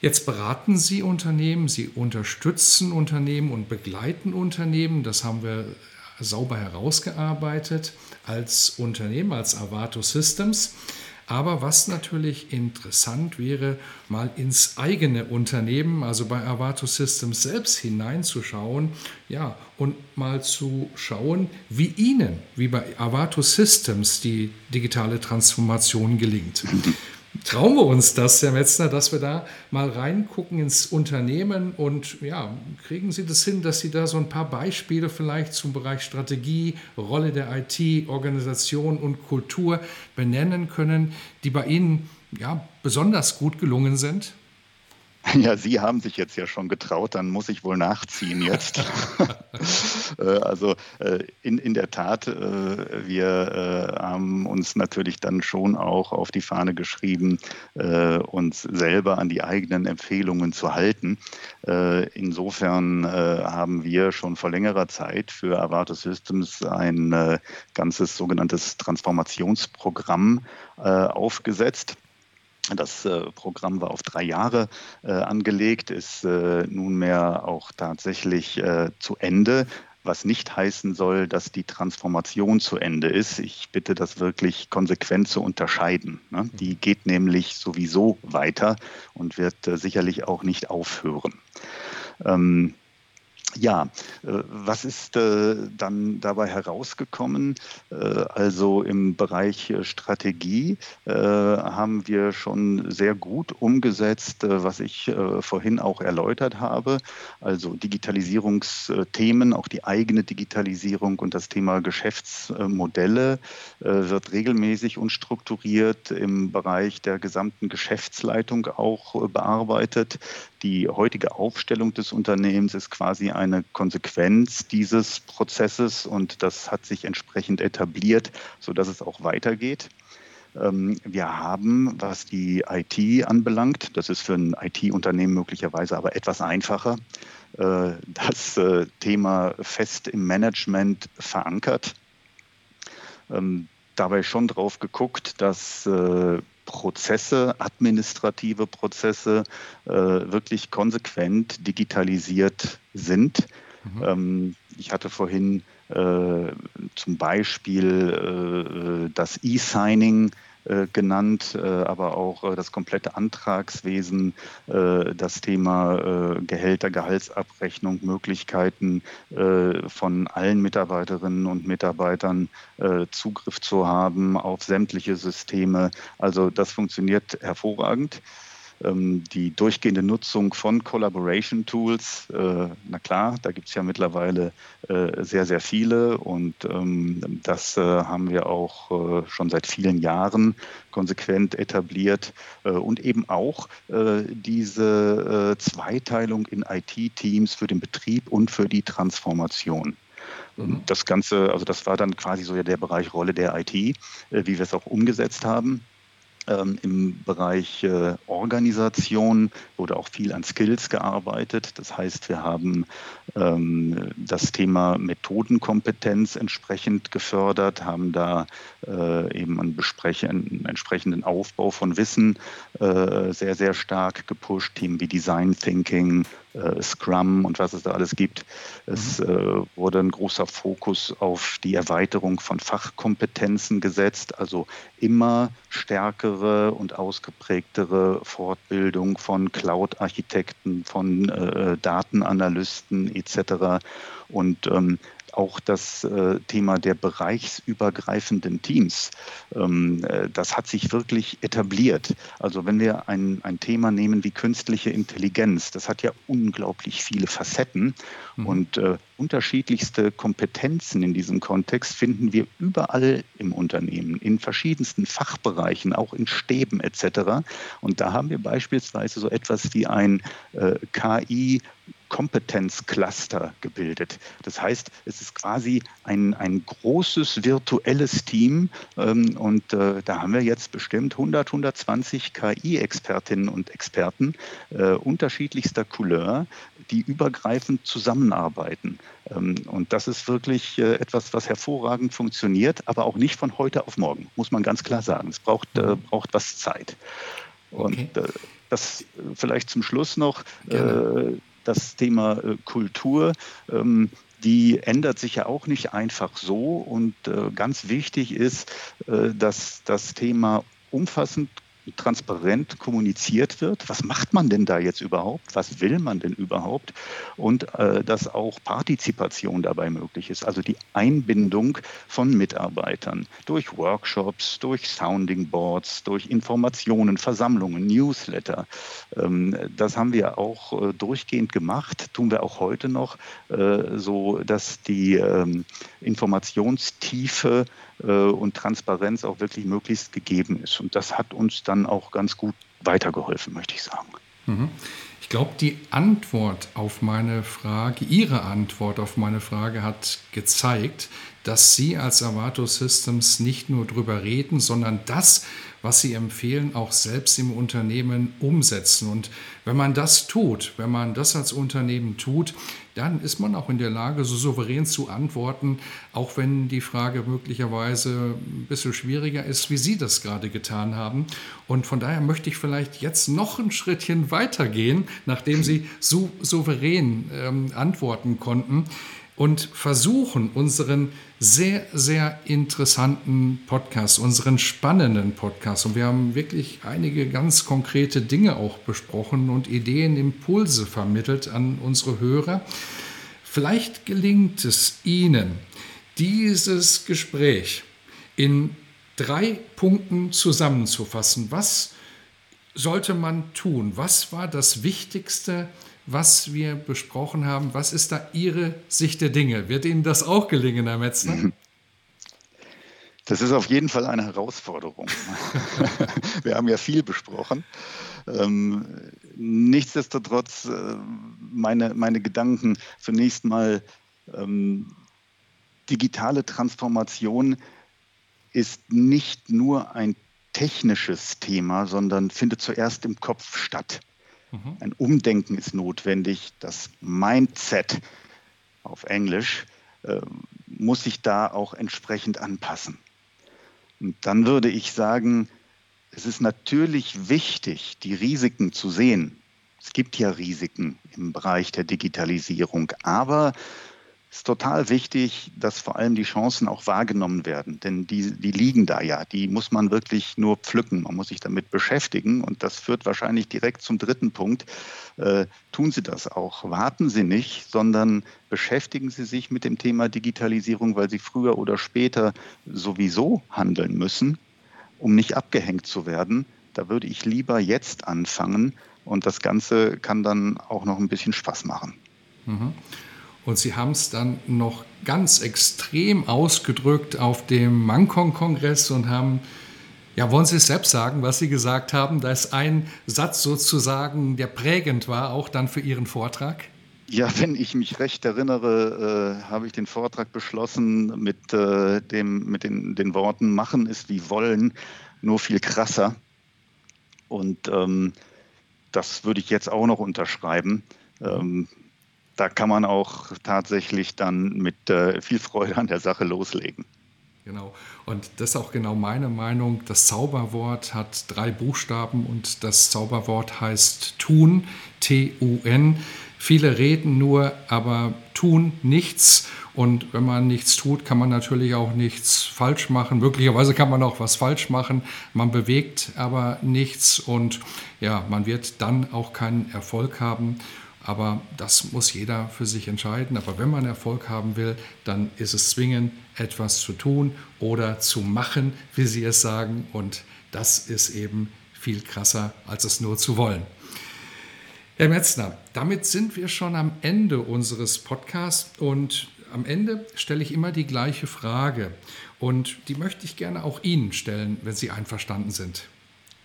Jetzt beraten Sie Unternehmen, Sie unterstützen Unternehmen und begleiten Unternehmen. Das haben wir sauber herausgearbeitet als Unternehmen, als Avato Systems. Aber was natürlich interessant wäre, mal ins eigene Unternehmen, also bei Avato Systems selbst hineinzuschauen, ja, und mal zu schauen, wie Ihnen, wie bei Avato Systems die digitale Transformation gelingt. Trauen wir uns das, Herr Metzner, dass wir da mal reingucken ins Unternehmen und ja, kriegen Sie das hin, dass Sie da so ein paar Beispiele vielleicht zum Bereich Strategie, Rolle der IT, Organisation und Kultur benennen können, die bei Ihnen ja besonders gut gelungen sind? Ja, Sie haben sich jetzt ja schon getraut, dann muss ich wohl nachziehen jetzt. Äh, also äh, in, in der Tat, äh, wir haben uns natürlich dann schon auch auf die Fahne geschrieben, uns selber an die eigenen Empfehlungen zu halten. Insofern haben wir schon vor längerer Zeit für Avato Systems ein ganzes sogenanntes Transformationsprogramm aufgesetzt das äh, Programm war auf drei Jahre äh, angelegt, ist äh, nunmehr auch tatsächlich äh, zu Ende was nicht heißen soll, dass die Transformation zu Ende ist. Ich bitte das wirklich konsequent zu unterscheiden. Ne? Die geht nämlich sowieso weiter und wird äh, sicherlich auch nicht aufhören. Ja, äh, was ist äh, dann dabei herausgekommen? Äh, also im Bereich Strategie haben wir schon sehr gut umgesetzt, was ich vorhin auch erläutert habe. Also Digitalisierungsthemen, auch die eigene Digitalisierung und das Thema Geschäftsmodelle wird regelmäßig und strukturiert im Bereich der gesamten Geschäftsleitung auch bearbeitet. Die heutige Aufstellung des Unternehmens ist quasi eine Konsequenz dieses Prozesses und das hat sich entsprechend etabliert, sodass es auch weitergeht. Ähm, wir haben, was die IT anbelangt, das ist für ein IT-Unternehmen möglicherweise aber etwas einfacher, äh, das äh, Thema fest im Management verankert. Ähm, dabei schon drauf geguckt, dass äh, Prozesse, administrative Prozesse äh, wirklich konsequent digitalisiert sind. Mhm. Ähm, ich hatte vorhin äh, zum Beispiel äh, das E-Signing äh, genannt, äh, aber auch äh, das komplette Antragswesen, das Thema Gehälter, Gehaltsabrechnung, Möglichkeiten von allen Mitarbeiterinnen und Mitarbeitern Zugriff zu haben auf sämtliche Systeme. Also das funktioniert hervorragend. Ähm, die durchgehende Nutzung von Collaboration Tools, äh, na klar, da gibt es ja mittlerweile äh, sehr, sehr viele und ähm, das äh, haben wir auch schon seit vielen Jahren konsequent etabliert und eben auch diese Zweiteilung in IT-Teams für den Betrieb und für die Transformation. Mhm. Das Ganze, also das war dann quasi so der Bereich Rolle der IT, wie wir es auch umgesetzt haben. Ähm, Im Bereich äh, Organisation wurde auch viel an Skills gearbeitet. Das heißt, wir haben ähm, das Thema Methodenkompetenz entsprechend gefördert, haben da äh, eben einen, einen, entsprechenden Aufbau von Wissen äh, sehr, sehr stark gepusht. Themen wie Design Thinking, Scrum und was es da alles gibt. Es mhm. äh, wurde ein großer Fokus auf die Erweiterung von Fachkompetenzen gesetzt, also immer stärkere und ausgeprägtere Fortbildung von Cloud-Architekten, von äh, Datenanalysten etc. Und ähm, auch das äh, Thema der bereichsübergreifenden Teams. Ähm, äh, das hat sich wirklich etabliert. Also wenn wir ein, ein Thema nehmen wie künstliche Intelligenz, das hat ja unglaublich viele Facetten mhm. und äh, unterschiedlichste Kompetenzen in diesem Kontext finden wir überall im Unternehmen, in verschiedensten Fachbereichen, auch in Stäben etc. Und da haben wir beispielsweise so etwas wie ein äh, KI Kompetenzcluster gebildet. Das heißt, es ist quasi ein, ein großes virtuelles Team ähm, und äh, da haben wir jetzt bestimmt 100, 120 KI-Expertinnen und Experten äh, unterschiedlichster Couleur, die übergreifend zusammenarbeiten. Ähm, und das ist wirklich äh, etwas, was hervorragend funktioniert, aber auch nicht von heute auf morgen, muss man ganz klar sagen. Es braucht, äh, braucht was Zeit. Und okay. Äh, das vielleicht zum Schluss noch. Gerne das Thema äh, Kultur. Ähm, die ändert sich ja auch nicht einfach so. Und äh, ganz wichtig ist, äh, dass das Thema umfassend transparent kommuniziert wird. Was macht man denn da jetzt überhaupt? Was will man denn überhaupt? Und äh, dass auch Partizipation dabei möglich ist, also die Einbindung von Mitarbeitern durch Workshops, durch Sounding Boards, durch Informationen, Versammlungen, Newsletter. Ähm, das haben wir auch äh, durchgehend gemacht, tun wir auch heute noch, äh, so dass die ähm, Informationstiefe und Transparenz auch wirklich möglichst gegeben ist. Und das hat uns dann auch ganz gut weitergeholfen, möchte ich sagen. Mhm. Ich glaube, die Antwort auf meine Frage, Ihre Antwort auf meine Frage hat gezeigt, dass Sie als Avato Systems nicht nur drüber reden, sondern das, was Sie empfehlen, auch selbst im Unternehmen umsetzen. Und wenn man das tut, wenn man das als Unternehmen tut, dann ist man auch in der Lage, so souverän zu antworten, auch wenn die Frage möglicherweise ein bisschen schwieriger ist, wie Sie das gerade getan haben. Und von daher möchte ich vielleicht jetzt noch ein Schrittchen weitergehen, nachdem Sie so souverän ähm, antworten konnten und versuchen, unseren sehr, sehr interessanten Podcast, unseren spannenden Podcast, und wir haben wirklich einige ganz konkrete Dinge auch besprochen und Ideen, Impulse vermittelt an unsere Hörer. Vielleicht gelingt es Ihnen, dieses Gespräch in drei Punkten zusammenzufassen. Was sollte man tun? Was war das Wichtigste was wir besprochen haben. Was ist da Ihre Sicht der Dinge? Wird Ihnen das auch gelingen, Herr Metzner? Das ist auf jeden Fall eine Herausforderung. wir haben ja viel besprochen. Ähm, nichtsdestotrotz, äh, meine, meine Gedanken zunächst mal, ähm, digitale Transformation ist nicht nur ein technisches Thema, sondern findet zuerst im Kopf statt. Mhm. Ein Umdenken ist notwendig. Das Mindset auf Englisch äh, muss sich da auch entsprechend anpassen. Und dann würde ich sagen, es ist natürlich wichtig, die Risiken zu sehen. Es gibt ja Risiken im Bereich der Digitalisierung, aber ist total wichtig, dass vor allem die Chancen auch wahrgenommen werden, denn die, die liegen da ja, die muss man wirklich nur pflücken, man muss sich damit beschäftigen und das führt wahrscheinlich direkt zum dritten Punkt. Äh, tun Sie das auch, warten Sie nicht, sondern beschäftigen Sie sich mit dem Thema Digitalisierung, weil Sie früher oder später sowieso handeln müssen, um nicht abgehängt zu werden. Da würde ich lieber jetzt anfangen und das Ganze kann dann auch noch ein bisschen Spaß machen. Mhm. Und sie haben es dann noch ganz extrem ausgedrückt auf dem Mankong-Kongress und haben, ja, wollen Sie es selbst sagen, was Sie gesagt haben? Da ist ein Satz sozusagen, der prägend war, auch dann für Ihren Vortrag. Ja, wenn ich mich recht erinnere, äh, habe ich den Vortrag beschlossen mit, äh, dem, mit den, den Worten, machen ist wie wollen, nur viel krasser. Und ähm, das würde ich jetzt auch noch unterschreiben. Ähm, da kann man auch tatsächlich dann mit äh, viel Freude an der Sache loslegen. Genau. Und das ist auch genau meine Meinung. Das Zauberwort hat drei Buchstaben und das Zauberwort heißt tun, T-U-N. Viele reden nur, aber tun nichts. Und wenn man nichts tut, kann man natürlich auch nichts falsch machen. Möglicherweise kann man auch was falsch machen. Man bewegt aber nichts und ja, man wird dann auch keinen Erfolg haben. Aber das muss jeder für sich entscheiden. Aber wenn man Erfolg haben will, dann ist es zwingend, etwas zu tun oder zu machen, wie Sie es sagen. Und das ist eben viel krasser, als es nur zu wollen. Herr Metzner, damit sind wir schon am Ende unseres Podcasts und am Ende stelle ich immer die gleiche Frage und die möchte ich gerne auch Ihnen stellen, wenn Sie einverstanden sind.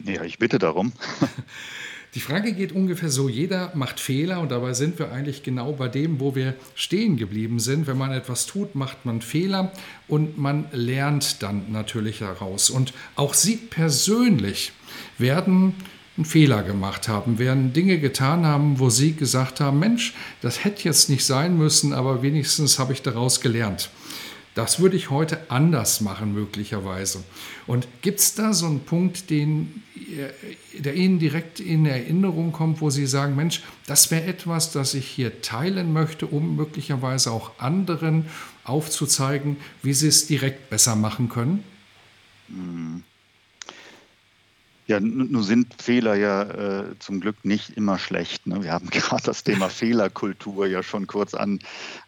Ja, ich bitte darum. Die Frage geht ungefähr so, jeder macht Fehler und dabei sind wir eigentlich genau bei dem, wo wir stehen geblieben sind. Wenn man etwas tut, macht man Fehler und man lernt dann natürlich daraus. Und auch Sie persönlich werden einen Fehler gemacht haben, werden Dinge getan haben, wo Sie gesagt haben, Mensch, das hätte jetzt nicht sein müssen, aber wenigstens habe ich daraus gelernt. Das würde ich heute anders machen, möglicherweise. Und gibt es da so einen Punkt, den, der Ihnen direkt in Erinnerung kommt, wo Sie sagen, Mensch, das wäre etwas, das ich hier teilen möchte, um möglicherweise auch anderen aufzuzeigen, wie sie es direkt besser machen können? Mhm. Ja, nun sind Fehler ja äh, zum Glück nicht immer schlecht. Ne? Wir haben gerade das Thema Fehlerkultur ja schon kurz an,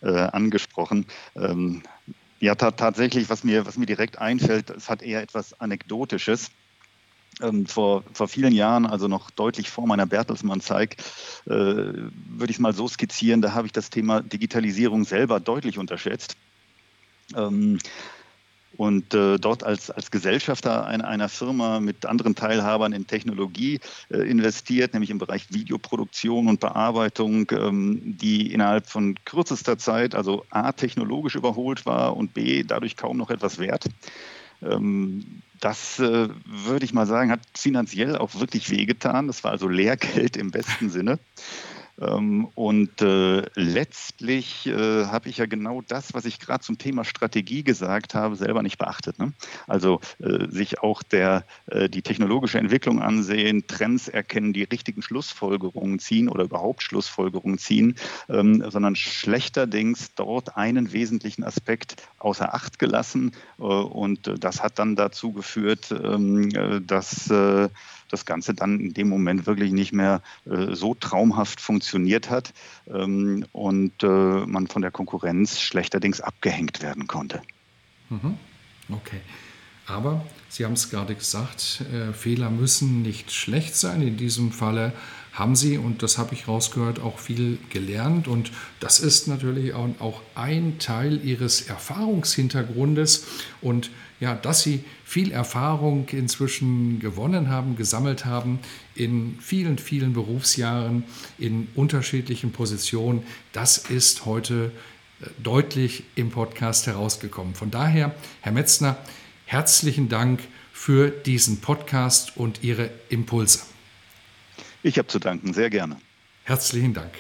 äh, angesprochen. Ähm, ja, ta tatsächlich, was mir, was mir direkt einfällt, es hat eher etwas Anekdotisches. Ähm, vor, vor vielen Jahren, also noch deutlich vor meiner Bertelsmann-Zeit, äh, würde ich es mal so skizzieren, da habe ich das Thema Digitalisierung selber deutlich unterschätzt. Ähm, und äh, dort als, als Gesellschafter einer, einer Firma mit anderen Teilhabern in Technologie äh, investiert, nämlich im Bereich Videoproduktion und Bearbeitung, ähm, die innerhalb von kürzester Zeit, also A, technologisch überholt war und B, dadurch kaum noch etwas wert. Ähm, das äh, würde ich mal sagen, hat finanziell auch wirklich wehgetan. Das war also Lehrgeld im besten Sinne. Ähm, und äh, letztlich äh, habe ich ja genau das, was ich gerade zum Thema Strategie gesagt habe, selber nicht beachtet. Ne? Also äh, sich auch der, die technologische Entwicklung ansehen, Trends erkennen, die richtigen Schlussfolgerungen ziehen oder überhaupt Schlussfolgerungen ziehen, ähm, sondern schlechterdings dort einen wesentlichen Aspekt außer Acht gelassen. Und das hat dann dazu geführt, ähm, äh, dass das Ganze dann in dem Moment wirklich nicht mehr äh, so traumhaft funktioniert hat ähm, und äh, man von der Konkurrenz schlechterdings abgehängt werden konnte. Mhm. Okay. Aber Sie haben es gerade gesagt, äh, Fehler müssen nicht schlecht sein. In diesem Falle haben Sie, und das habe ich rausgehört, auch viel gelernt. Und das ist natürlich auch, ein Teil Ihres Erfahrungshintergrundes. Und ja, dass Sie viel Erfahrung inzwischen gewonnen haben, gesammelt haben in vielen, vielen Berufsjahren, in unterschiedlichen Positionen, das ist heute äh, deutlich im Podcast herausgekommen. Von daher, Herr Metzner, herzlichen Dank für diesen Podcast und Ihre Impulse. Ich habe zu danken, sehr gerne. Herzlichen Dank.